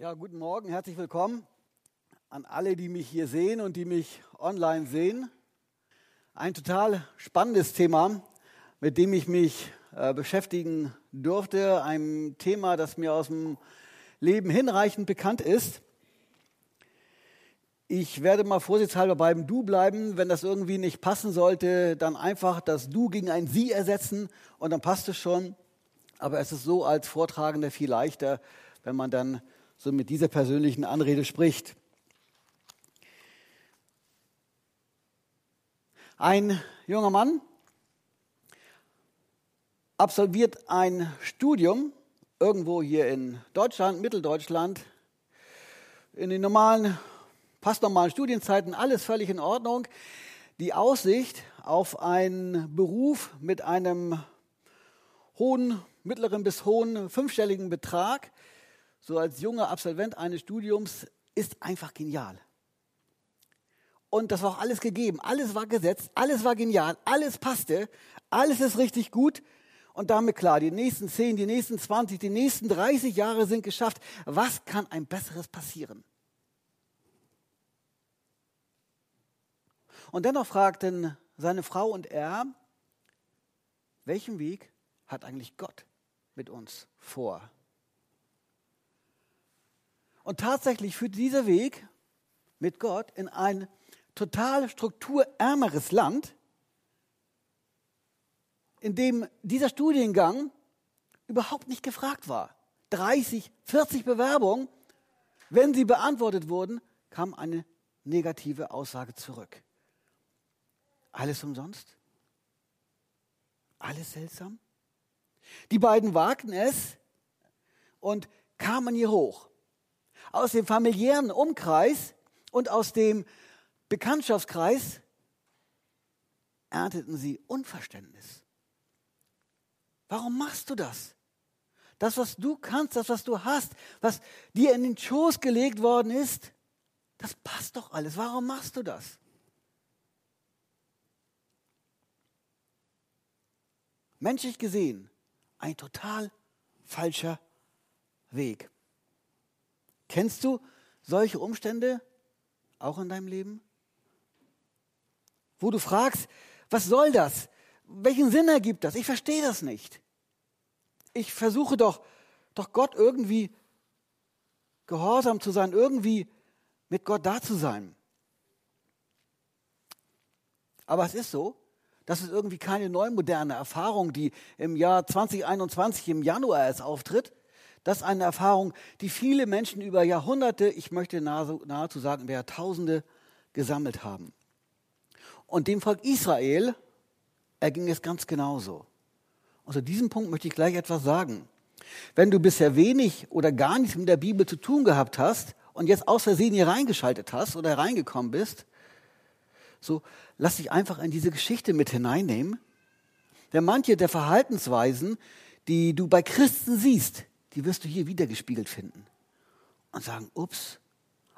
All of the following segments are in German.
Ja, guten Morgen, herzlich willkommen an alle, die mich hier sehen und die mich online sehen. Ein total spannendes Thema, mit dem ich mich äh, beschäftigen durfte. Ein Thema, das mir aus dem Leben hinreichend bekannt ist. Ich werde mal vorsichtshalber beim Du bleiben. Wenn das irgendwie nicht passen sollte, dann einfach das Du gegen ein Sie ersetzen und dann passt es schon. Aber es ist so als Vortragender viel leichter, wenn man dann so mit dieser persönlichen Anrede spricht. Ein junger Mann absolviert ein Studium irgendwo hier in Deutschland, Mitteldeutschland, in den normalen, fast normalen Studienzeiten, alles völlig in Ordnung. Die Aussicht auf einen Beruf mit einem hohen, mittleren bis hohen fünfstelligen Betrag so als junger Absolvent eines Studiums ist einfach genial. Und das war auch alles gegeben, alles war gesetzt, alles war genial, alles passte, alles ist richtig gut. Und damit klar, die nächsten 10, die nächsten 20, die nächsten 30 Jahre sind geschafft. Was kann ein besseres passieren? Und dennoch fragten seine Frau und er, welchen Weg hat eigentlich Gott mit uns vor? Und tatsächlich führt dieser Weg mit Gott in ein total strukturärmeres Land, in dem dieser Studiengang überhaupt nicht gefragt war. 30, 40 Bewerbungen, wenn sie beantwortet wurden, kam eine negative Aussage zurück. Alles umsonst? Alles seltsam? Die beiden wagten es und kamen hier hoch aus dem familiären Umkreis und aus dem Bekanntschaftskreis ernteten sie Unverständnis. Warum machst du das? Das, was du kannst, das, was du hast, was dir in den Schoß gelegt worden ist, das passt doch alles. Warum machst du das? Menschlich gesehen, ein total falscher Weg. Kennst du solche Umstände auch in deinem Leben? Wo du fragst, was soll das? Welchen Sinn ergibt das? Ich verstehe das nicht. Ich versuche doch, doch Gott irgendwie gehorsam zu sein, irgendwie mit Gott da zu sein. Aber es ist so, das ist irgendwie keine neumoderne Erfahrung, die im Jahr 2021 im Januar erst auftritt, das ist eine Erfahrung, die viele Menschen über Jahrhunderte, ich möchte nahezu sagen, über Jahrtausende gesammelt haben. Und dem Volk Israel erging es ganz genauso. Und zu diesem Punkt möchte ich gleich etwas sagen. Wenn du bisher wenig oder gar nichts mit der Bibel zu tun gehabt hast und jetzt aus Versehen hier reingeschaltet hast oder reingekommen bist, so lass dich einfach in diese Geschichte mit hineinnehmen. Denn manche der Verhaltensweisen, die du bei Christen siehst, die wirst du hier wiedergespiegelt finden. Und sagen, ups,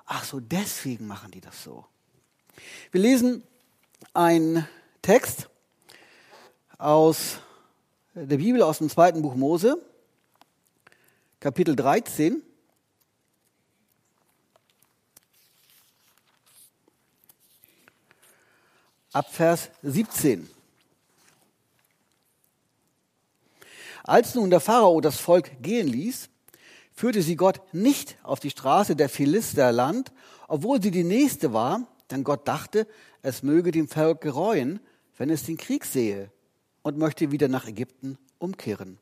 ach so, deswegen machen die das so. Wir lesen einen Text aus der Bibel, aus dem zweiten Buch Mose, Kapitel 13. Ab Vers 17. Als nun der Pharao das Volk gehen ließ, führte sie Gott nicht auf die Straße der Philister Land, obwohl sie die nächste war, denn Gott dachte, es möge dem Volk gereuen, wenn es den Krieg sehe und möchte wieder nach Ägypten umkehren.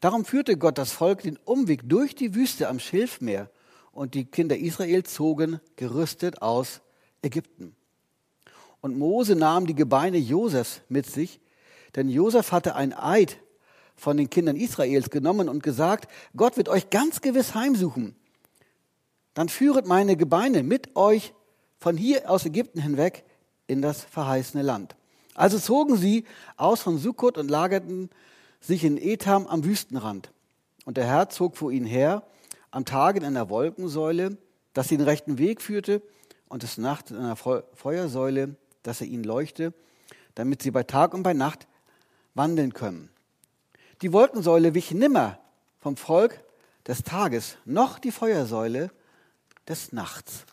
Darum führte Gott das Volk den Umweg durch die Wüste am Schilfmeer und die Kinder Israel zogen gerüstet aus Ägypten. Und Mose nahm die Gebeine Josefs mit sich, denn Josef hatte ein Eid von den Kindern Israels genommen und gesagt, Gott wird euch ganz gewiss heimsuchen. Dann führet meine Gebeine mit euch von hier aus Ägypten hinweg in das verheißene Land. Also zogen sie aus von Sukkot und lagerten sich in Etam am Wüstenrand. Und der Herr zog vor ihnen her, am Tag in einer Wolkensäule, dass sie den rechten Weg führte, und des Nachts in einer Feuersäule, dass er ihnen leuchte, damit sie bei Tag und bei Nacht wandeln können. Die Wolkensäule wich nimmer vom Volk, des Tages noch die Feuersäule des Nachts.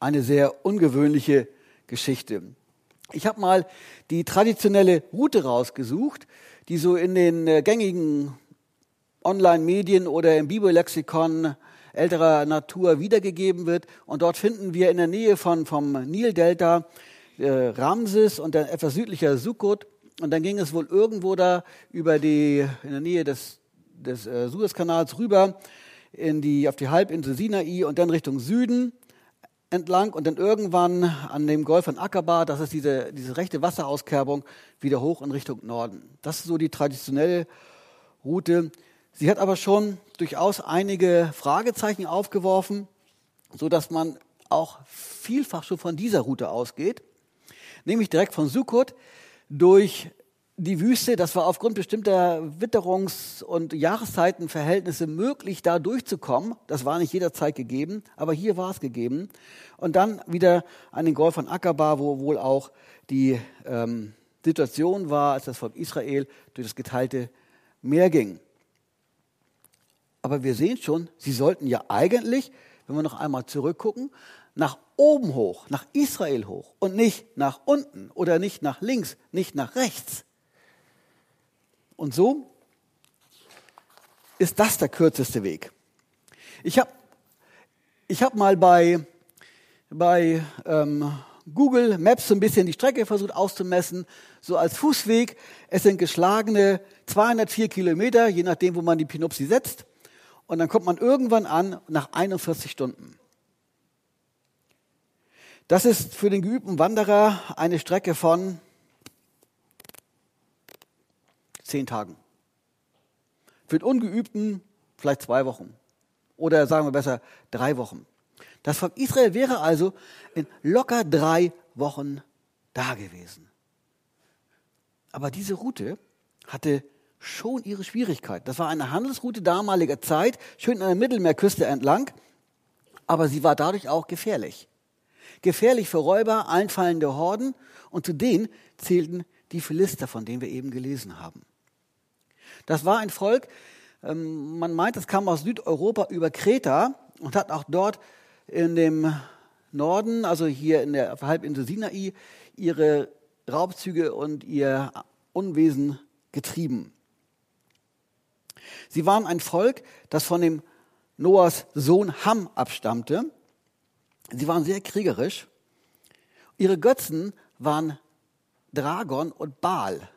Eine sehr ungewöhnliche Geschichte. Ich habe mal die traditionelle Route rausgesucht, die so in den äh, gängigen Online-Medien oder im Bibellexikon älterer Natur wiedergegeben wird. Und dort finden wir in der Nähe von, vom Nildelta äh, Ramses und dann etwas südlicher Sukkot. Und dann ging es wohl irgendwo da über die, in der Nähe des, des äh, Suezkanals rüber in die, auf die Halbinsel Sinai und dann Richtung Süden entlang und dann irgendwann an dem Golf von Aqaba, das ist diese, diese rechte Wasserauskärung, wieder hoch in Richtung Norden. Das ist so die traditionelle Route. Sie hat aber schon durchaus einige Fragezeichen aufgeworfen, so dass man auch vielfach schon von dieser Route ausgeht, nämlich direkt von Sukkot durch die Wüste, das war aufgrund bestimmter Witterungs- und Jahreszeitenverhältnisse möglich, da durchzukommen. Das war nicht jederzeit gegeben, aber hier war es gegeben. Und dann wieder an den Golf von Aqaba, wo wohl auch die ähm, Situation war, als das Volk Israel durch das geteilte Meer ging. Aber wir sehen schon, sie sollten ja eigentlich, wenn wir noch einmal zurückgucken, nach oben hoch, nach Israel hoch und nicht nach unten oder nicht nach links, nicht nach rechts. Und so ist das der kürzeste Weg. Ich habe ich hab mal bei, bei ähm, Google Maps so ein bisschen die Strecke versucht auszumessen, so als Fußweg. Es sind geschlagene 204 Kilometer, je nachdem, wo man die Pinopsi setzt. Und dann kommt man irgendwann an nach 41 Stunden. Das ist für den geübten Wanderer eine Strecke von zehn Tagen. Für den Ungeübten vielleicht zwei Wochen. Oder sagen wir besser drei Wochen. Das Volk Israel wäre also in locker drei Wochen da gewesen. Aber diese Route hatte schon ihre Schwierigkeiten. Das war eine Handelsroute damaliger Zeit, schön an der Mittelmeerküste entlang, aber sie war dadurch auch gefährlich. Gefährlich für Räuber, einfallende Horden und zu denen zählten die Philister, von denen wir eben gelesen haben. Das war ein Volk, ähm, man meint, es kam aus Südeuropa über Kreta und hat auch dort in dem Norden, also hier in der Halbinsel Sinai, ihre Raubzüge und ihr Unwesen getrieben. Sie waren ein Volk, das von dem Noahs Sohn Ham abstammte. Sie waren sehr kriegerisch. Ihre Götzen waren Dragon und Baal.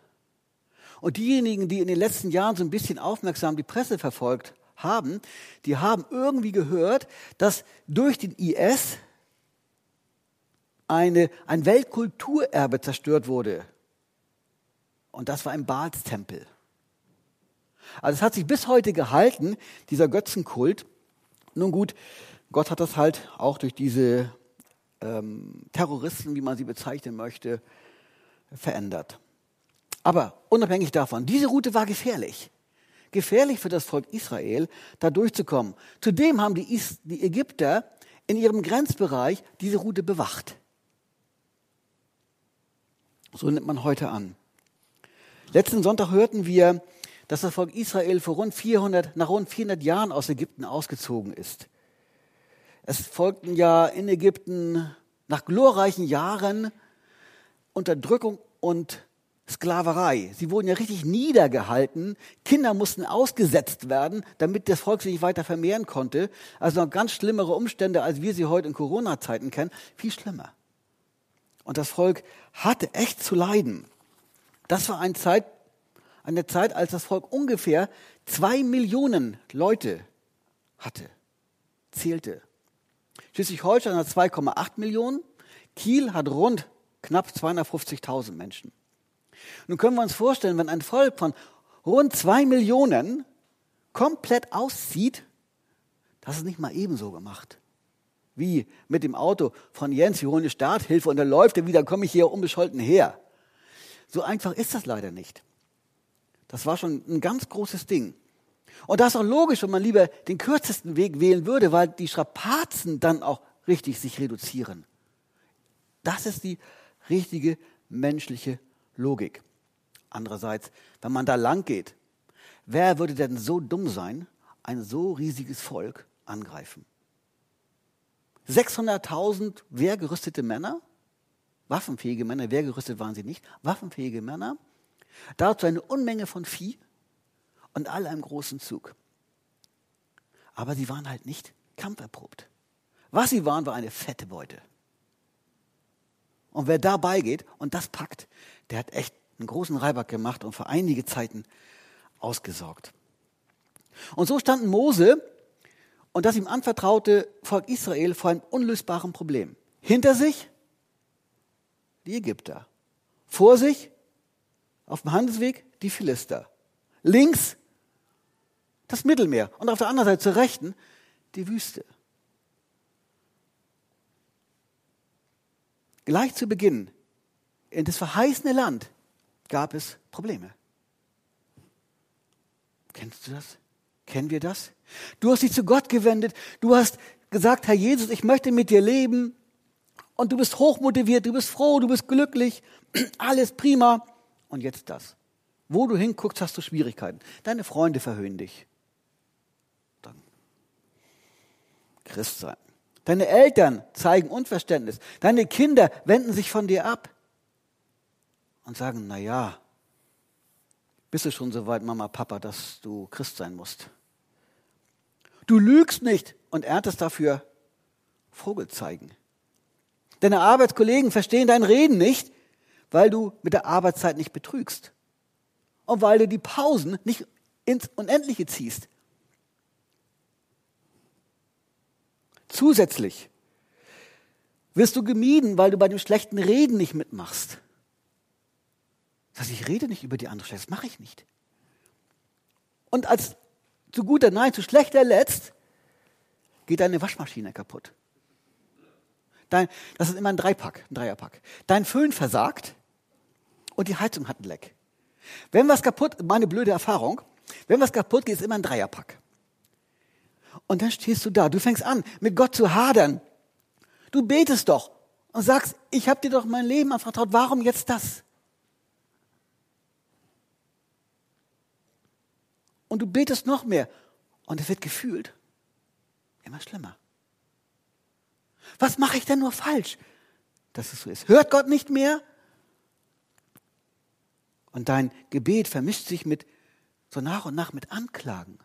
Und diejenigen, die in den letzten Jahren so ein bisschen aufmerksam die Presse verfolgt haben, die haben irgendwie gehört, dass durch den IS eine, ein Weltkulturerbe zerstört wurde. Und das war ein Baalstempel. Also es hat sich bis heute gehalten, dieser Götzenkult. Nun gut, Gott hat das halt auch durch diese ähm, Terroristen, wie man sie bezeichnen möchte, verändert. Aber unabhängig davon, diese Route war gefährlich. Gefährlich für das Volk Israel, da durchzukommen. Zudem haben die, Is die Ägypter in ihrem Grenzbereich diese Route bewacht. So nimmt man heute an. Letzten Sonntag hörten wir dass das Volk Israel vor rund 400, nach rund 400 Jahren aus Ägypten ausgezogen ist. Es folgten ja in Ägypten nach glorreichen Jahren Unterdrückung und Sklaverei. Sie wurden ja richtig niedergehalten. Kinder mussten ausgesetzt werden, damit das Volk sich nicht weiter vermehren konnte. Also noch ganz schlimmere Umstände, als wir sie heute in Corona-Zeiten kennen. Viel schlimmer. Und das Volk hatte echt zu leiden. Das war ein Zeit, eine Zeit, als das Volk ungefähr zwei Millionen Leute hatte, zählte. Schleswig-Holstein hat 2,8 Millionen, Kiel hat rund knapp 250.000 Menschen. Nun können wir uns vorstellen, wenn ein Volk von rund zwei Millionen komplett auszieht, das ist nicht mal ebenso gemacht. Wie mit dem Auto von Jens, wir holen eine Starthilfe und dann läuft er wieder, komme ich hier unbescholten her. So einfach ist das leider nicht. Das war schon ein ganz großes Ding. Und das ist auch logisch, wenn man lieber den kürzesten Weg wählen würde, weil die Strapazen dann auch richtig sich reduzieren. Das ist die richtige menschliche Logik. Andererseits, wenn man da lang geht, wer würde denn so dumm sein, ein so riesiges Volk angreifen? 600.000 wehrgerüstete Männer, waffenfähige Männer, wehrgerüstet waren sie nicht, waffenfähige Männer, dazu eine Unmenge von Vieh und alle einem großen Zug. Aber sie waren halt nicht kampferprobt. Was sie waren, war eine fette Beute. Und wer dabei geht und das packt, der hat echt einen großen Reibach gemacht und für einige Zeiten ausgesorgt. Und so standen Mose und das ihm anvertraute Volk Israel vor einem unlösbaren Problem. Hinter sich die Ägypter. Vor sich auf dem Handelsweg die Philister. Links das Mittelmeer und auf der anderen Seite zur Rechten die Wüste. Gleich zu Beginn in das verheißene Land gab es Probleme. Kennst du das? Kennen wir das? Du hast dich zu Gott gewendet. Du hast gesagt, Herr Jesus, ich möchte mit dir leben. Und du bist hochmotiviert, du bist froh, du bist glücklich. Alles prima. Und jetzt das. Wo du hinguckst, hast du Schwierigkeiten. Deine Freunde verhöhnen dich. Dann Christ sein. Deine Eltern zeigen Unverständnis. Deine Kinder wenden sich von dir ab und sagen, na ja, bist du schon so weit, Mama, Papa, dass du Christ sein musst. Du lügst nicht und erntest dafür Vogelzeigen. Deine Arbeitskollegen verstehen dein Reden nicht, weil du mit der Arbeitszeit nicht betrügst und weil du die Pausen nicht ins Unendliche ziehst. Zusätzlich wirst du gemieden, weil du bei dem schlechten Reden nicht mitmachst. Das heißt, ich rede nicht über die andere Schlecht, das mache ich nicht. Und als zu guter Nein, zu schlechter Letzt geht deine Waschmaschine kaputt. Dein, das ist immer ein Dreipack, ein Dreierpack. Dein Föhn versagt und die Heizung hat ein Leck. Wenn was kaputt, meine blöde Erfahrung, wenn was kaputt geht, ist immer ein Dreierpack. Und dann stehst du da, du fängst an, mit Gott zu hadern. Du betest doch und sagst, ich habe dir doch mein Leben anvertraut, warum jetzt das? Und du betest noch mehr. Und es wird gefühlt immer schlimmer. Was mache ich denn nur falsch, dass es so ist? Hört Gott nicht mehr? Und dein Gebet vermischt sich mit so nach und nach mit Anklagen.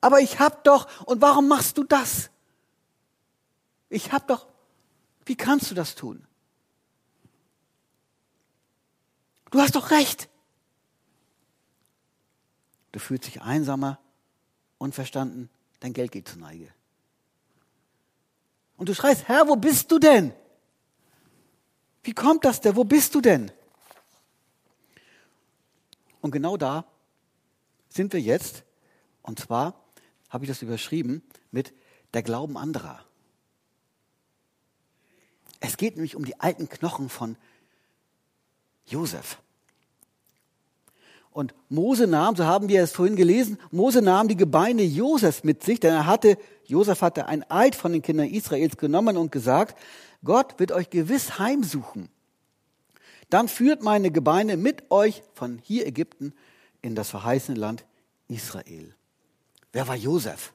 Aber ich hab doch, und warum machst du das? Ich hab doch, wie kannst du das tun? Du hast doch recht. Du fühlst dich einsamer, unverstanden, dein Geld geht zur Neige. Und du schreist, Herr, wo bist du denn? Wie kommt das denn? Wo bist du denn? Und genau da sind wir jetzt. Und zwar habe ich das überschrieben mit der Glauben anderer. Es geht nämlich um die alten Knochen von Josef. Und Mose nahm, so haben wir es vorhin gelesen, Mose nahm die Gebeine Josefs mit sich, denn er hatte, Josef hatte ein Eid von den Kindern Israels genommen und gesagt, Gott wird euch gewiss heimsuchen. Dann führt meine Gebeine mit euch von hier Ägypten in das verheißene Land Israel. Wer war Josef?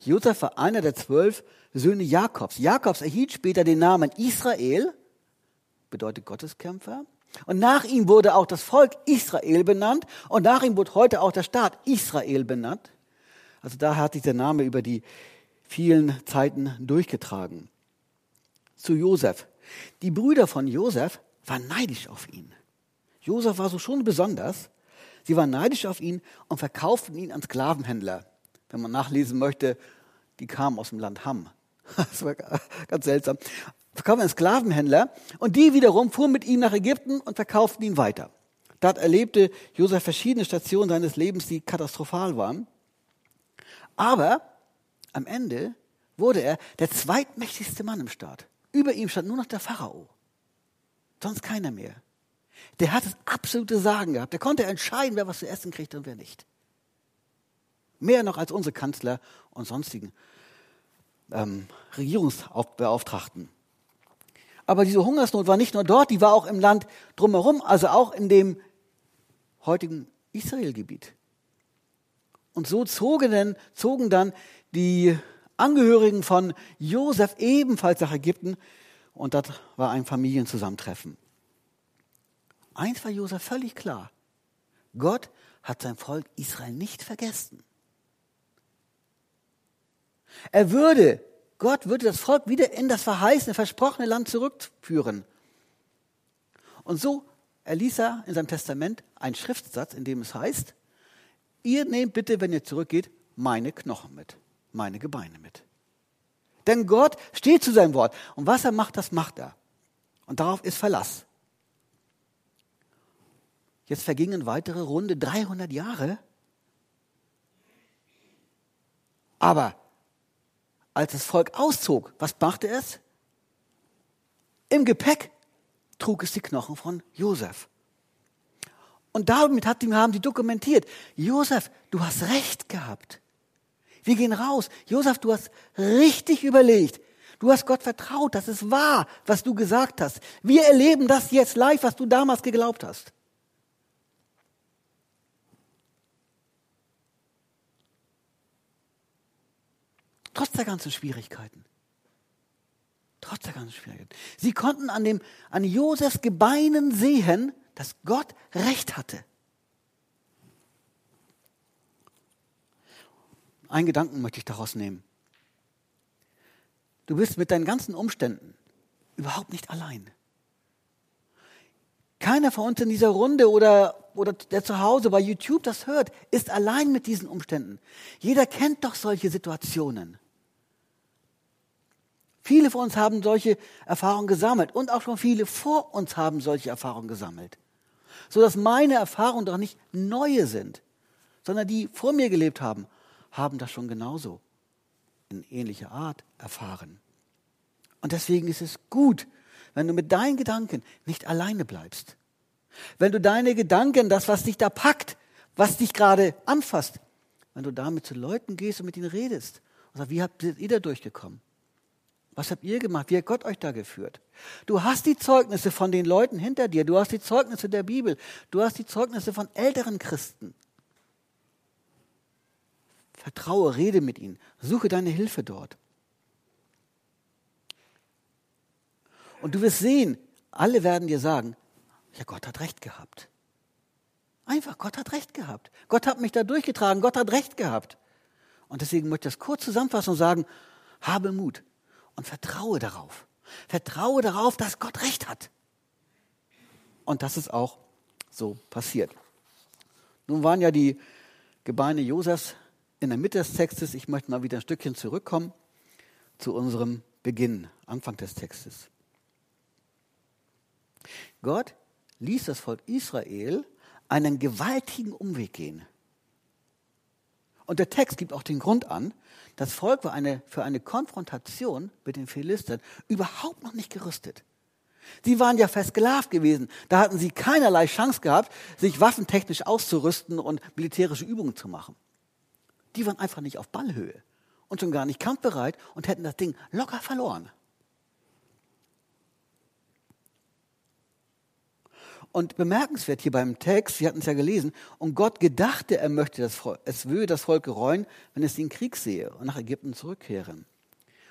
Josef war einer der zwölf Söhne Jakobs. Jakobs erhielt später den Namen Israel, bedeutet Gotteskämpfer. Und nach ihm wurde auch das Volk Israel benannt und nach ihm wurde heute auch der Staat Israel benannt. Also da hat sich der Name über die vielen Zeiten durchgetragen. Zu Josef. Die Brüder von Josef waren neidisch auf ihn. Josef war so schon besonders. Sie waren neidisch auf ihn und verkauften ihn an Sklavenhändler. Wenn man nachlesen möchte, die kamen aus dem Land Ham. Das war ganz seltsam verkauften einen Sklavenhändler und die wiederum fuhren mit ihm nach Ägypten und verkauften ihn weiter. Dort erlebte Josef verschiedene Stationen seines Lebens, die katastrophal waren. Aber am Ende wurde er der zweitmächtigste Mann im Staat. Über ihm stand nur noch der Pharao. Sonst keiner mehr. Der hat das absolute Sagen gehabt. Der konnte entscheiden, wer was zu essen kriegt und wer nicht. Mehr noch als unsere Kanzler und sonstigen ähm, Regierungsbeauftragten. Aber diese Hungersnot war nicht nur dort, die war auch im Land drumherum, also auch in dem heutigen Israelgebiet. Und so zogen dann, zogen dann die Angehörigen von Josef ebenfalls nach Ägypten und das war ein Familienzusammentreffen. Eins war Josef völlig klar. Gott hat sein Volk Israel nicht vergessen. Er würde, Gott würde das Volk wieder in das verheißene, versprochene Land zurückführen. Und so erließ er in seinem Testament einen Schriftsatz, in dem es heißt, ihr nehmt bitte, wenn ihr zurückgeht, meine Knochen mit, meine Gebeine mit. Denn Gott steht zu seinem Wort. Und was er macht, das macht er. Und darauf ist Verlass. Jetzt vergingen weitere runde 300 Jahre. Aber als das Volk auszog, was machte es? Im Gepäck trug es die Knochen von Josef. Und damit haben sie dokumentiert, Josef, du hast recht gehabt. Wir gehen raus. Josef, du hast richtig überlegt. Du hast Gott vertraut. Das ist wahr, was du gesagt hast. Wir erleben das jetzt live, was du damals geglaubt hast. Trotz der ganzen Schwierigkeiten. Trotz der ganzen Schwierigkeiten. Sie konnten an, dem, an Josefs Gebeinen sehen, dass Gott Recht hatte. Einen Gedanken möchte ich daraus nehmen. Du bist mit deinen ganzen Umständen überhaupt nicht allein. Keiner von uns in dieser Runde oder, oder der zu Hause bei YouTube das hört, ist allein mit diesen Umständen. Jeder kennt doch solche Situationen. Viele von uns haben solche Erfahrungen gesammelt und auch schon viele vor uns haben solche Erfahrungen gesammelt. Sodass meine Erfahrungen doch nicht neue sind, sondern die vor mir gelebt haben haben das schon genauso in ähnlicher Art erfahren. Und deswegen ist es gut, wenn du mit deinen Gedanken nicht alleine bleibst. Wenn du deine Gedanken, das, was dich da packt, was dich gerade anfasst, wenn du damit zu Leuten gehst und mit ihnen redest und sagst, wie habt ihr da durchgekommen? Was habt ihr gemacht? Wie hat Gott euch da geführt? Du hast die Zeugnisse von den Leuten hinter dir, du hast die Zeugnisse der Bibel, du hast die Zeugnisse von älteren Christen. Vertraue, rede mit ihnen, suche deine Hilfe dort. Und du wirst sehen, alle werden dir sagen, ja, Gott hat recht gehabt. Einfach, Gott hat recht gehabt. Gott hat mich da durchgetragen, Gott hat recht gehabt. Und deswegen möchte ich das kurz zusammenfassen und sagen, habe Mut und vertraue darauf. Vertraue darauf, dass Gott recht hat. Und das ist auch so passiert. Nun waren ja die Gebeine Josefs in der Mitte des Textes, ich möchte mal wieder ein Stückchen zurückkommen zu unserem Beginn, Anfang des Textes. Gott ließ das Volk Israel einen gewaltigen Umweg gehen. Und der Text gibt auch den Grund an, das Volk war eine, für eine Konfrontation mit den Philistern überhaupt noch nicht gerüstet. Sie waren ja versklavt gewesen. Da hatten sie keinerlei Chance gehabt, sich waffentechnisch auszurüsten und militärische Übungen zu machen die waren einfach nicht auf Ballhöhe und schon gar nicht kampfbereit und hätten das Ding locker verloren. Und bemerkenswert hier beim Text, wir hatten es ja gelesen, und Gott gedachte, er möchte das Volk, es würde das Volk gereuen, wenn es den Krieg sehe und nach Ägypten zurückkehren.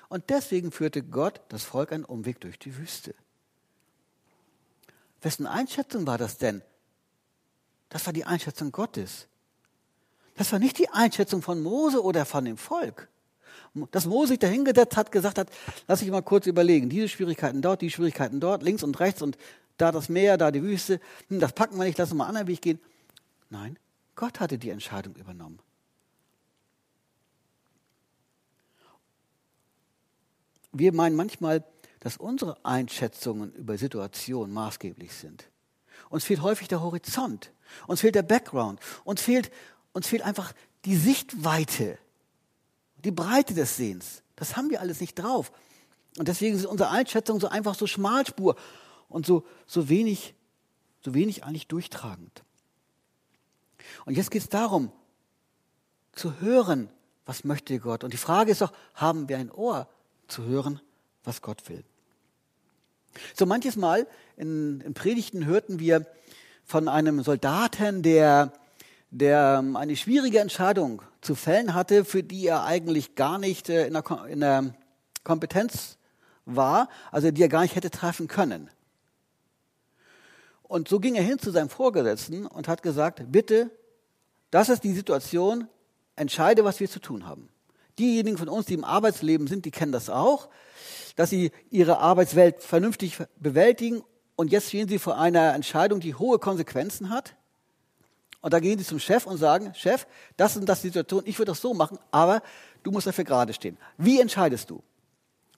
Und deswegen führte Gott das Volk einen Umweg durch die Wüste. Wessen Einschätzung war das denn? Das war die Einschätzung Gottes. Das war nicht die Einschätzung von Mose oder von dem Volk. Dass Mose sich dahingesetzt hat, gesagt hat, lass ich mal kurz überlegen, diese Schwierigkeiten dort, die Schwierigkeiten dort, links und rechts und da das Meer, da die Wüste, hm, das packen wir nicht, lass uns mal anderen Weg gehen. Nein, Gott hatte die Entscheidung übernommen. Wir meinen manchmal, dass unsere Einschätzungen über Situationen maßgeblich sind. Uns fehlt häufig der Horizont, uns fehlt der Background, uns fehlt uns fehlt einfach die Sichtweite, die Breite des Sehens. Das haben wir alles nicht drauf. Und deswegen ist unsere Einschätzung so einfach so Schmalspur und so, so, wenig, so wenig eigentlich durchtragend. Und jetzt geht es darum, zu hören, was möchte Gott. Und die Frage ist doch, haben wir ein Ohr zu hören, was Gott will? So manches Mal in, in Predigten hörten wir von einem Soldaten, der der ähm, eine schwierige Entscheidung zu fällen hatte, für die er eigentlich gar nicht äh, in der, in der Kompetenz war, also die er gar nicht hätte treffen können. Und so ging er hin zu seinem Vorgesetzten und hat gesagt, bitte, das ist die Situation, entscheide, was wir zu tun haben. Diejenigen von uns, die im Arbeitsleben sind, die kennen das auch, dass sie ihre Arbeitswelt vernünftig bewältigen und jetzt stehen sie vor einer Entscheidung, die hohe Konsequenzen hat. Und da gehen sie zum Chef und sagen, Chef, das ist das die Situation, ich würde das so machen, aber du musst dafür gerade stehen. Wie entscheidest du?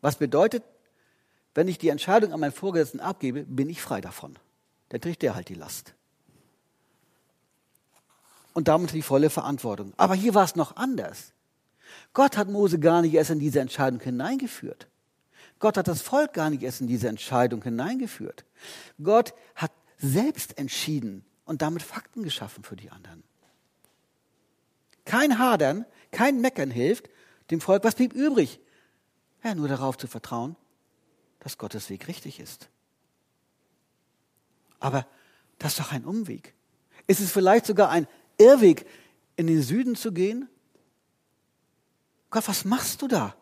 Was bedeutet, wenn ich die Entscheidung an meinen Vorgesetzten abgebe, bin ich frei davon. Dann trägt der halt die Last. Und damit die volle Verantwortung. Aber hier war es noch anders. Gott hat Mose gar nicht erst in diese Entscheidung hineingeführt. Gott hat das Volk gar nicht erst in diese Entscheidung hineingeführt. Gott hat selbst entschieden und damit Fakten geschaffen für die anderen. Kein Hadern, kein Meckern hilft dem Volk. Was blieb übrig? Ja, nur darauf zu vertrauen, dass Gottes Weg richtig ist. Aber das ist doch ein Umweg. Ist es vielleicht sogar ein Irrweg, in den Süden zu gehen? Gott, was machst du da?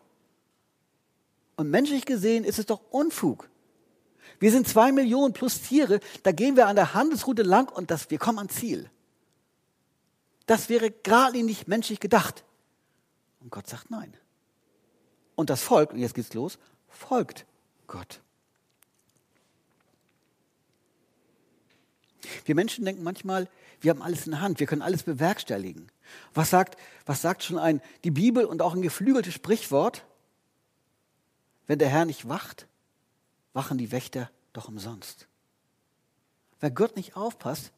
Und menschlich gesehen ist es doch Unfug. Wir sind zwei Millionen plus Tiere, da gehen wir an der Handelsroute lang und das, wir kommen ans Ziel. Das wäre gerade nicht menschlich gedacht. Und Gott sagt nein. Und das Volk, und jetzt geht's los, folgt Gott. Wir Menschen denken manchmal, wir haben alles in der Hand, wir können alles bewerkstelligen. Was sagt, was sagt schon ein, die Bibel und auch ein geflügeltes Sprichwort? Wenn der Herr nicht wacht, wachen die Wächter doch umsonst. Wer Gott nicht aufpasst,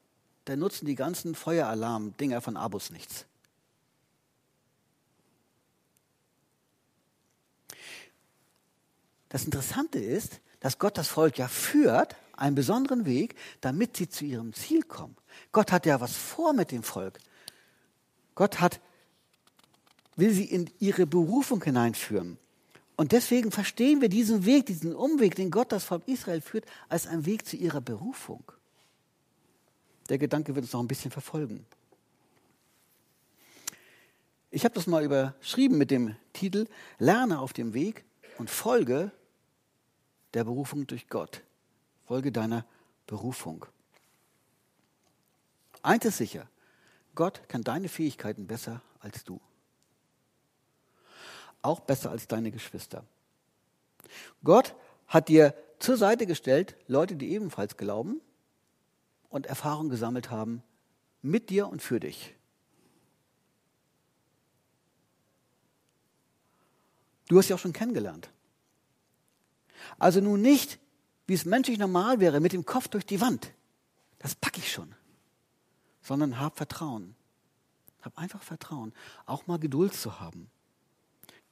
der nutzen die ganzen Feueralarm-Dinger von Abus nichts. Das Interessante ist, dass Gott das Volk ja führt, einen besonderen Weg, damit sie zu ihrem Ziel kommen. Gott hat ja was vor mit dem Volk. Gott hat, will sie in ihre Berufung hineinführen. Und deswegen verstehen wir diesen Weg, diesen Umweg, den Gott das Volk Israel führt, als einen Weg zu ihrer Berufung. Der Gedanke wird uns noch ein bisschen verfolgen. Ich habe das mal überschrieben mit dem Titel Lerne auf dem Weg und folge der Berufung durch Gott. Folge deiner Berufung. Eins ist sicher, Gott kann deine Fähigkeiten besser als du auch besser als deine Geschwister. Gott hat dir zur Seite gestellt Leute, die ebenfalls glauben und Erfahrung gesammelt haben mit dir und für dich. Du hast sie auch schon kennengelernt. Also nun nicht, wie es menschlich normal wäre, mit dem Kopf durch die Wand. Das packe ich schon. Sondern hab Vertrauen. Hab einfach Vertrauen. Auch mal Geduld zu haben.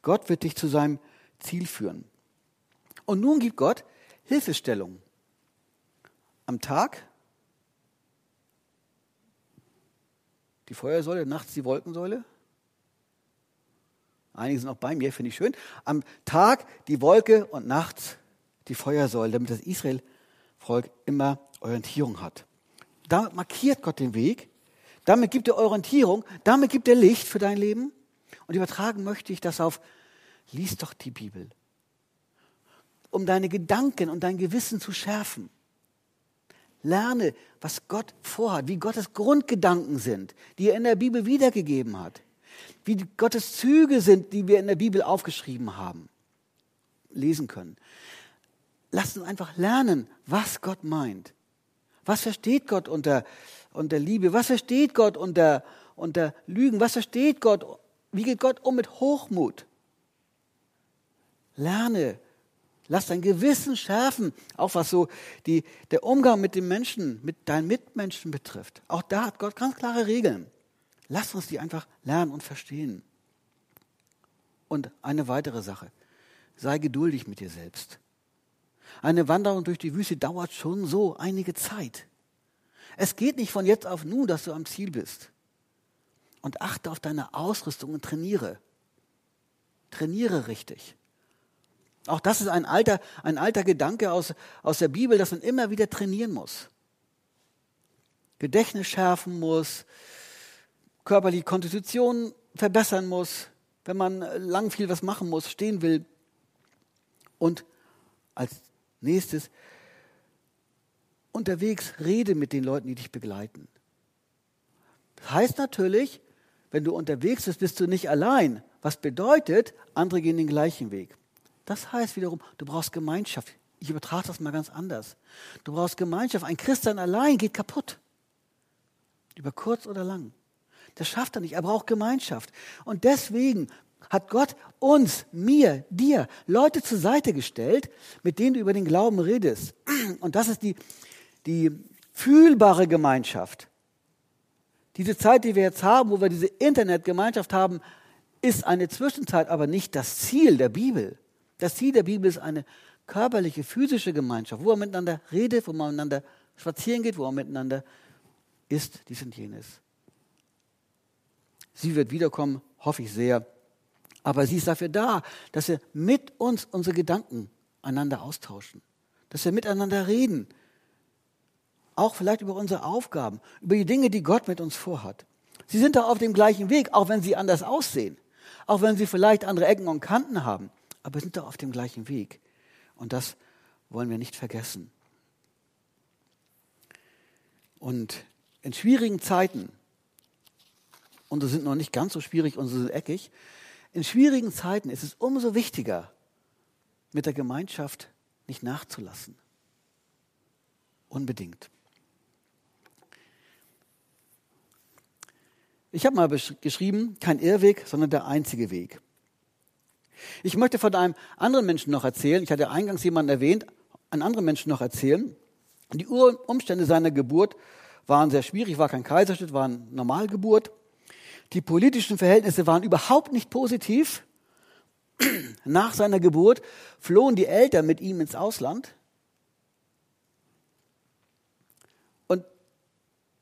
Gott wird dich zu seinem Ziel führen. Und nun gibt Gott Hilfestellung. Am Tag die Feuersäule, nachts die Wolkensäule. Einige sind auch bei mir, finde ich schön. Am Tag die Wolke und nachts die Feuersäule, damit das Israel-Volk immer Orientierung hat. Damit markiert Gott den Weg, damit gibt er Orientierung, damit gibt er Licht für dein Leben. Und übertragen möchte ich das auf Lies doch die Bibel, um deine Gedanken und dein Gewissen zu schärfen. Lerne, was Gott vorhat, wie Gottes Grundgedanken sind, die er in der Bibel wiedergegeben hat, wie Gottes Züge sind, die wir in der Bibel aufgeschrieben haben, lesen können. Lass uns einfach lernen, was Gott meint. Was versteht Gott unter, unter Liebe? Was versteht Gott unter, unter Lügen? Was versteht Gott? Wie geht Gott um mit Hochmut? Lerne. Lass dein Gewissen schärfen, auch was so die, der Umgang mit den Menschen, mit deinen Mitmenschen betrifft. Auch da hat Gott ganz klare Regeln. Lass uns die einfach lernen und verstehen. Und eine weitere Sache. Sei geduldig mit dir selbst. Eine Wanderung durch die Wüste dauert schon so einige Zeit. Es geht nicht von jetzt auf nun, dass du am Ziel bist. Und achte auf deine Ausrüstung und trainiere. Trainiere richtig. Auch das ist ein alter, ein alter Gedanke aus, aus der Bibel, dass man immer wieder trainieren muss. Gedächtnis schärfen muss, körperliche Konstitution verbessern muss, wenn man lang viel was machen muss, stehen will. Und als nächstes, unterwegs rede mit den Leuten, die dich begleiten. Das heißt natürlich, wenn du unterwegs bist, bist du nicht allein. Was bedeutet, andere gehen den gleichen Weg. Das heißt wiederum, du brauchst Gemeinschaft. Ich übertrage das mal ganz anders. Du brauchst Gemeinschaft. Ein Christian allein geht kaputt. Über kurz oder lang. Das schafft er nicht. Er braucht Gemeinschaft. Und deswegen hat Gott uns, mir, dir Leute zur Seite gestellt, mit denen du über den Glauben redest. Und das ist die, die fühlbare Gemeinschaft. Diese Zeit, die wir jetzt haben, wo wir diese Internetgemeinschaft haben, ist eine Zwischenzeit, aber nicht das Ziel der Bibel. Das Ziel der Bibel ist eine körperliche, physische Gemeinschaft, wo man miteinander redet, wo man miteinander spazieren geht, wo man miteinander isst, dies und jenes. Sie wird wiederkommen, hoffe ich sehr. Aber sie ist dafür da, dass wir mit uns unsere Gedanken einander austauschen, dass wir miteinander reden, auch vielleicht über unsere Aufgaben, über die Dinge, die Gott mit uns vorhat. Sie sind da auf dem gleichen Weg, auch wenn sie anders aussehen, auch wenn sie vielleicht andere Ecken und Kanten haben, aber sind da auf dem gleichen Weg. Und das wollen wir nicht vergessen. Und in schwierigen Zeiten, und sie sind noch nicht ganz so schwierig und sie sind eckig, in schwierigen Zeiten ist es umso wichtiger, mit der Gemeinschaft nicht nachzulassen. Unbedingt. Ich habe mal geschrieben, kein Irrweg, sondern der einzige Weg. Ich möchte von einem anderen Menschen noch erzählen. Ich hatte eingangs jemanden erwähnt, einen anderen Menschen noch erzählen. Die Umstände seiner Geburt waren sehr schwierig, war kein Kaiserschnitt, war eine Normalgeburt. Die politischen Verhältnisse waren überhaupt nicht positiv. Nach seiner Geburt flohen die Eltern mit ihm ins Ausland.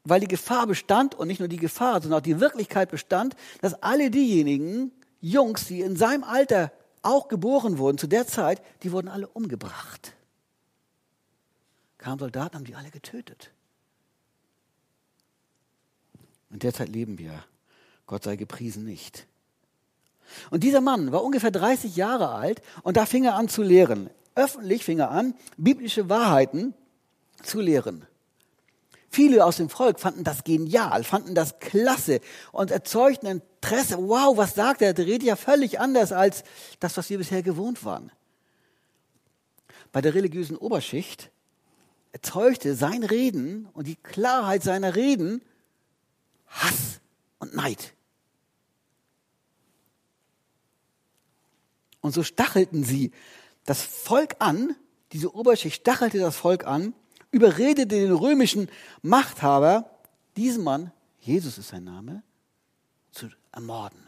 weil die Gefahr bestand und nicht nur die Gefahr, sondern auch die Wirklichkeit bestand, dass alle diejenigen Jungs, die in seinem Alter auch geboren wurden, zu der Zeit, die wurden alle umgebracht. Kamen Soldaten, haben die alle getötet. In der Zeit leben wir. Gott sei gepriesen nicht. Und dieser Mann war ungefähr 30 Jahre alt und da fing er an zu lehren. Öffentlich fing er an, biblische Wahrheiten zu lehren. Viele aus dem Volk fanden das genial, fanden das klasse und erzeugten Interesse. Wow, was sagt er? Der redet ja völlig anders als das, was wir bisher gewohnt waren. Bei der religiösen Oberschicht erzeugte sein Reden und die Klarheit seiner Reden Hass und Neid. Und so stachelten sie das Volk an, diese Oberschicht stachelte das Volk an, überredete den römischen Machthaber, diesen Mann, Jesus ist sein Name, zu ermorden,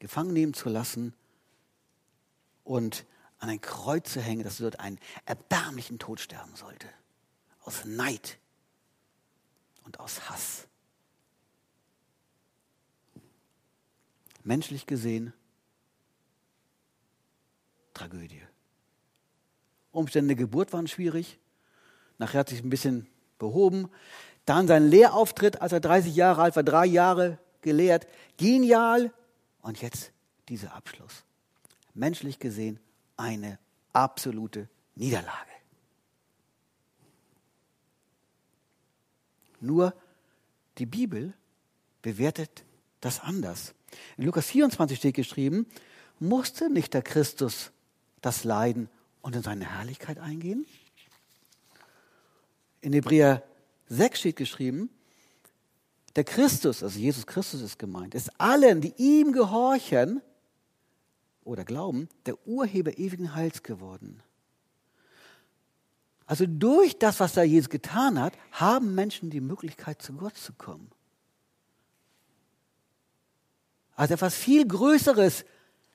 gefangen nehmen zu lassen und an ein Kreuz zu hängen, dass er dort einen erbärmlichen Tod sterben sollte. Aus Neid und aus Hass. Menschlich gesehen, Tragödie. Umstände der Geburt waren schwierig. Nachher hat sich ein bisschen behoben. Dann sein Lehrauftritt, als er 30 Jahre alt war, drei Jahre gelehrt. Genial. Und jetzt dieser Abschluss. Menschlich gesehen eine absolute Niederlage. Nur die Bibel bewertet das anders. In Lukas 24 steht geschrieben, musste nicht der Christus das Leiden und in seine Herrlichkeit eingehen? In Hebräer 6 steht geschrieben, der Christus, also Jesus Christus ist gemeint, ist allen, die ihm gehorchen oder glauben, der Urheber ewigen Heils geworden. Also durch das, was da Jesus getan hat, haben Menschen die Möglichkeit, zu Gott zu kommen. Also etwas viel Größeres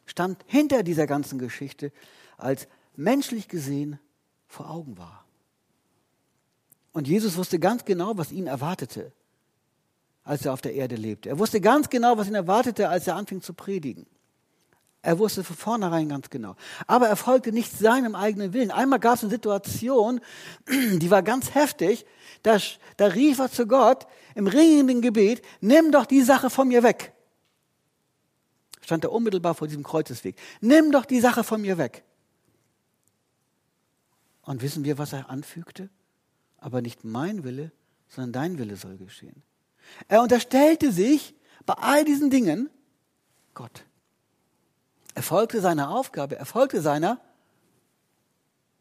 stand hinter dieser ganzen Geschichte, als menschlich gesehen vor Augen war. Und Jesus wusste ganz genau, was ihn erwartete, als er auf der Erde lebte. Er wusste ganz genau, was ihn erwartete, als er anfing zu predigen. Er wusste von vornherein ganz genau. Aber er folgte nicht seinem eigenen Willen. Einmal gab es eine Situation, die war ganz heftig. Da, da rief er zu Gott im ringenden Gebet, nimm doch die Sache von mir weg. Stand er unmittelbar vor diesem Kreuzesweg. Nimm doch die Sache von mir weg. Und wissen wir, was er anfügte? Aber nicht mein Wille, sondern dein Wille soll geschehen. Er unterstellte sich bei all diesen Dingen Gott. Er folgte seiner Aufgabe, er folgte seiner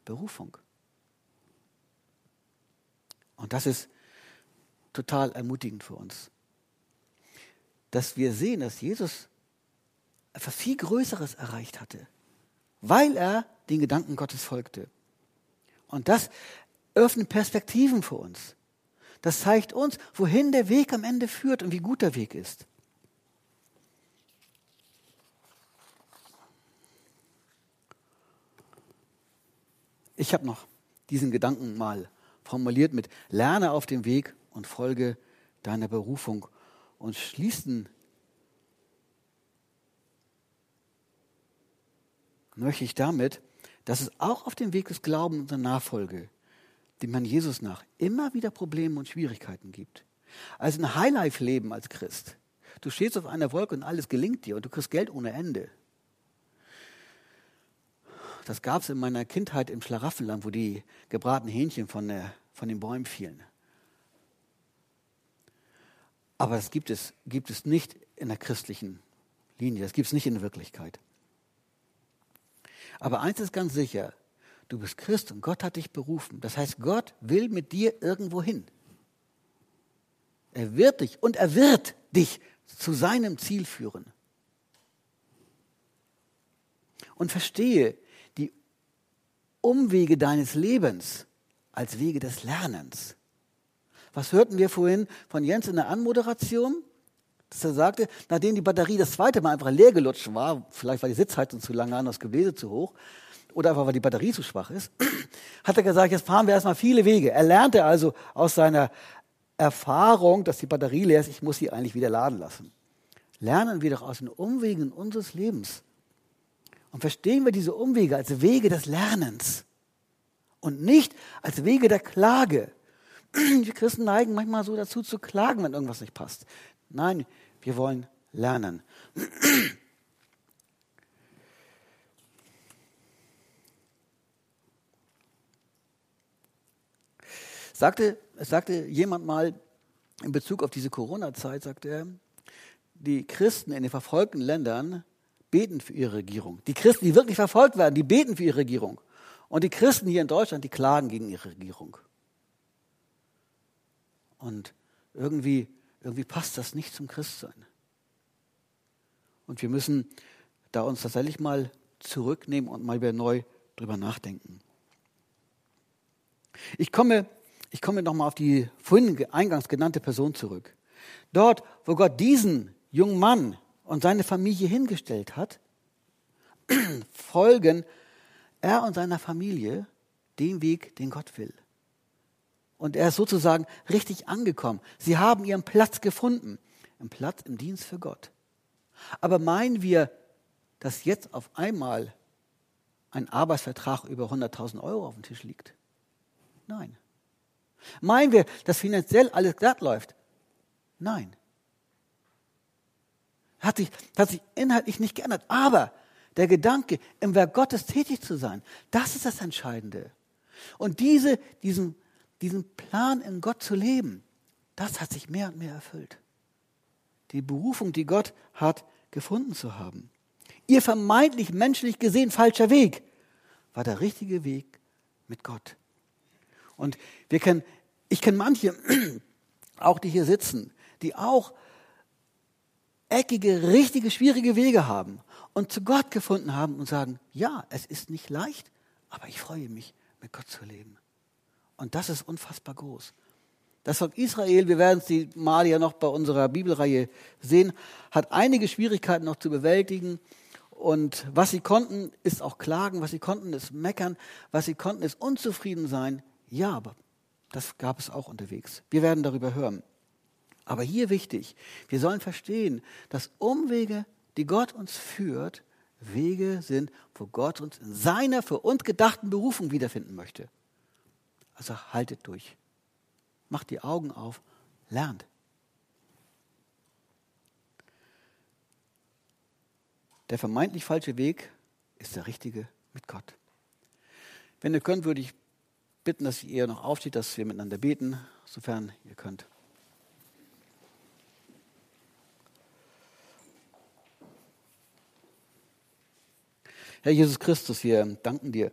Berufung. Und das ist total ermutigend für uns, dass wir sehen, dass Jesus etwas viel Größeres erreicht hatte, weil er den Gedanken Gottes folgte. Und das öffnet Perspektiven für uns. Das zeigt uns, wohin der Weg am Ende führt und wie gut der Weg ist. Ich habe noch diesen Gedanken mal formuliert mit lerne auf dem Weg und folge deiner Berufung und schließen möchte ich damit, dass es auch auf dem Weg des Glaubens und der Nachfolge, dem man Jesus nach, immer wieder Probleme und Schwierigkeiten gibt. Also ein Highlife-Leben als Christ. Du stehst auf einer Wolke und alles gelingt dir und du kriegst Geld ohne Ende. Das gab es in meiner Kindheit im Schlaraffenland, wo die gebratenen Hähnchen von, der, von den Bäumen fielen. Aber das gibt es, gibt es nicht in der christlichen Linie, das gibt es nicht in der Wirklichkeit. Aber eins ist ganz sicher, du bist Christ und Gott hat dich berufen. Das heißt, Gott will mit dir irgendwo hin. Er wird dich und er wird dich zu seinem Ziel führen. Und verstehe, Umwege deines Lebens als Wege des Lernens. Was hörten wir vorhin von Jens in der Anmoderation? Dass er sagte, nachdem die Batterie das zweite Mal einfach leer gelutscht war, vielleicht war die Sitzheizung zu lange an, das Gebläse zu hoch, oder einfach weil die Batterie zu schwach ist, hat er gesagt, jetzt fahren wir erstmal viele Wege. Er lernte also aus seiner Erfahrung, dass die Batterie leer ist, ich muss sie eigentlich wieder laden lassen. Lernen wir doch aus den Umwegen unseres Lebens. Und verstehen wir diese Umwege als Wege des Lernens und nicht als Wege der Klage. Die Christen neigen manchmal so dazu zu klagen, wenn irgendwas nicht passt. Nein, wir wollen lernen. Sagte, sagte jemand mal in Bezug auf diese Corona-Zeit, sagte er, die Christen in den verfolgten Ländern beten für ihre Regierung. Die Christen, die wirklich verfolgt werden, die beten für ihre Regierung. Und die Christen hier in Deutschland, die klagen gegen ihre Regierung. Und irgendwie, irgendwie passt das nicht zum Christsein. Und wir müssen da uns tatsächlich mal zurücknehmen und mal wieder neu drüber nachdenken. Ich komme, ich komme nochmal auf die vorhin eingangs genannte Person zurück. Dort, wo Gott diesen jungen Mann und seine Familie hingestellt hat, folgen er und seiner Familie dem Weg, den Gott will. Und er ist sozusagen richtig angekommen. Sie haben ihren Platz gefunden, einen Platz im Dienst für Gott. Aber meinen wir, dass jetzt auf einmal ein Arbeitsvertrag über 100.000 Euro auf dem Tisch liegt? Nein. Meinen wir, dass finanziell alles glatt läuft? Nein. Hat sich, hat sich inhaltlich nicht geändert. Aber der Gedanke, im Werk Gottes tätig zu sein, das ist das Entscheidende. Und diese, diesen, diesen Plan in Gott zu leben, das hat sich mehr und mehr erfüllt. Die Berufung, die Gott hat, gefunden zu haben. Ihr vermeintlich menschlich gesehen falscher Weg war der richtige Weg mit Gott. Und wir kennen, ich kenne manche, auch die hier sitzen, die auch eckige, richtige, schwierige Wege haben und zu Gott gefunden haben und sagen, ja, es ist nicht leicht, aber ich freue mich, mit Gott zu leben. Und das ist unfassbar groß. Das Volk Israel, wir werden es die Mal ja noch bei unserer Bibelreihe sehen, hat einige Schwierigkeiten noch zu bewältigen. Und was sie konnten, ist auch klagen, was sie konnten, ist meckern, was sie konnten, ist unzufrieden sein. Ja, aber das gab es auch unterwegs. Wir werden darüber hören. Aber hier wichtig, wir sollen verstehen, dass Umwege, die Gott uns führt, Wege sind, wo Gott uns in seiner für uns gedachten Berufung wiederfinden möchte. Also haltet durch. Macht die Augen auf, lernt. Der vermeintlich falsche Weg ist der richtige mit Gott. Wenn ihr könnt, würde ich bitten, dass ihr noch aufsteht, dass wir miteinander beten, sofern ihr könnt. Herr Jesus Christus, wir danken dir,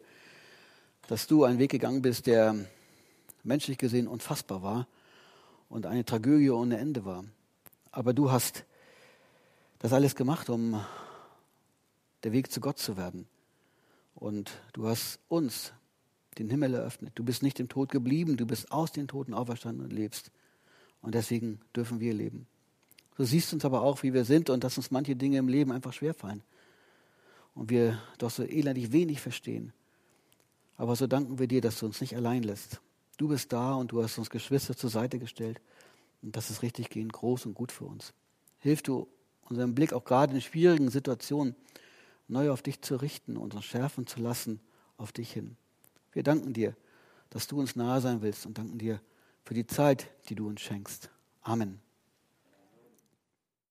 dass du einen Weg gegangen bist, der menschlich gesehen unfassbar war und eine Tragödie ohne Ende war. Aber du hast das alles gemacht, um der Weg zu Gott zu werden. Und du hast uns den Himmel eröffnet. Du bist nicht im Tod geblieben, du bist aus den Toten auferstanden und lebst. Und deswegen dürfen wir leben. Du siehst uns aber auch, wie wir sind und dass uns manche Dinge im Leben einfach schwerfallen. Und wir doch so elendig wenig verstehen. Aber so danken wir dir, dass du uns nicht allein lässt. Du bist da und du hast uns Geschwister zur Seite gestellt. Und das ist richtig gehend groß und gut für uns. Hilf du unseren Blick auch gerade in schwierigen Situationen neu auf dich zu richten und uns schärfen zu lassen auf dich hin. Wir danken dir, dass du uns nahe sein willst und danken dir für die Zeit, die du uns schenkst. Amen.